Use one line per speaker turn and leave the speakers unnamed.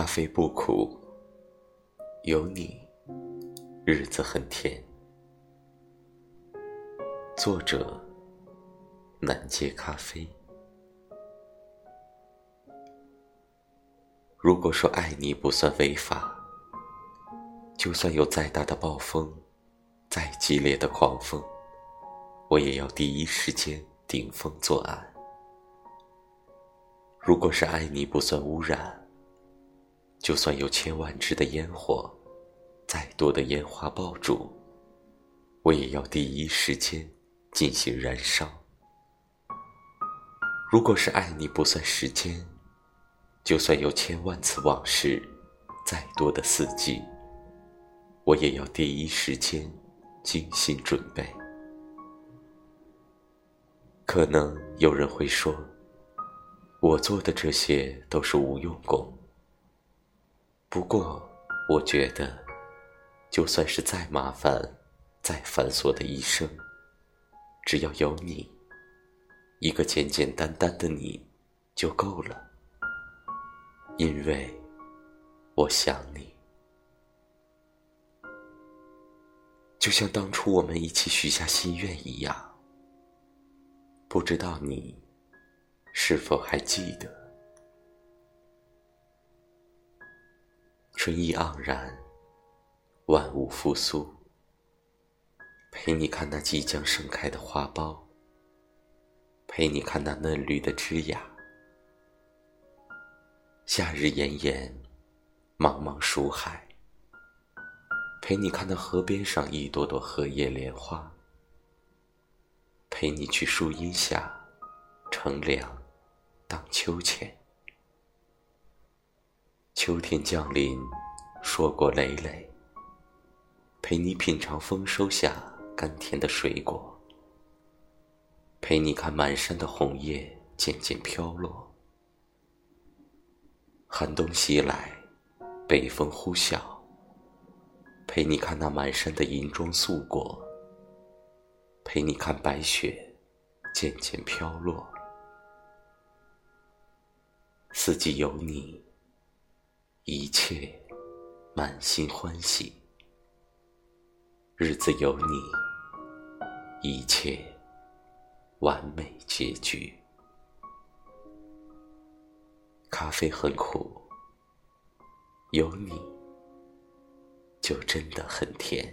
咖啡不苦，有你，日子很甜。作者：南街咖啡。如果说爱你不算违法，就算有再大的暴风，再激烈的狂风，我也要第一时间顶风作案。如果是爱你不算污染，就算有千万支的烟火，再多的烟花爆竹，我也要第一时间进行燃烧。如果是爱你不算时间，就算有千万次往事，再多的四季，我也要第一时间精心准备。可能有人会说。我做的这些都是无用功。不过，我觉得，就算是再麻烦、再繁琐的一生，只要有你，一个简简单单的你，就够了。因为，我想你，就像当初我们一起许下心愿一样。不知道你。是否还记得？春意盎然，万物复苏。陪你看那即将盛开的花苞，陪你看那嫩绿的枝桠。夏日炎炎，茫茫暑海，陪你看那河边上一朵朵荷叶莲花。陪你去树荫下乘凉。荡秋千，秋天降临，硕果累累。陪你品尝丰收下甘甜的水果，陪你看满山的红叶渐渐飘落。寒冬袭来，北风呼啸，陪你看那满山的银装素裹，陪你看白雪渐渐飘落。四季有你，一切满心欢喜；日子有你，一切完美结局。咖啡很苦，有你就真的很甜。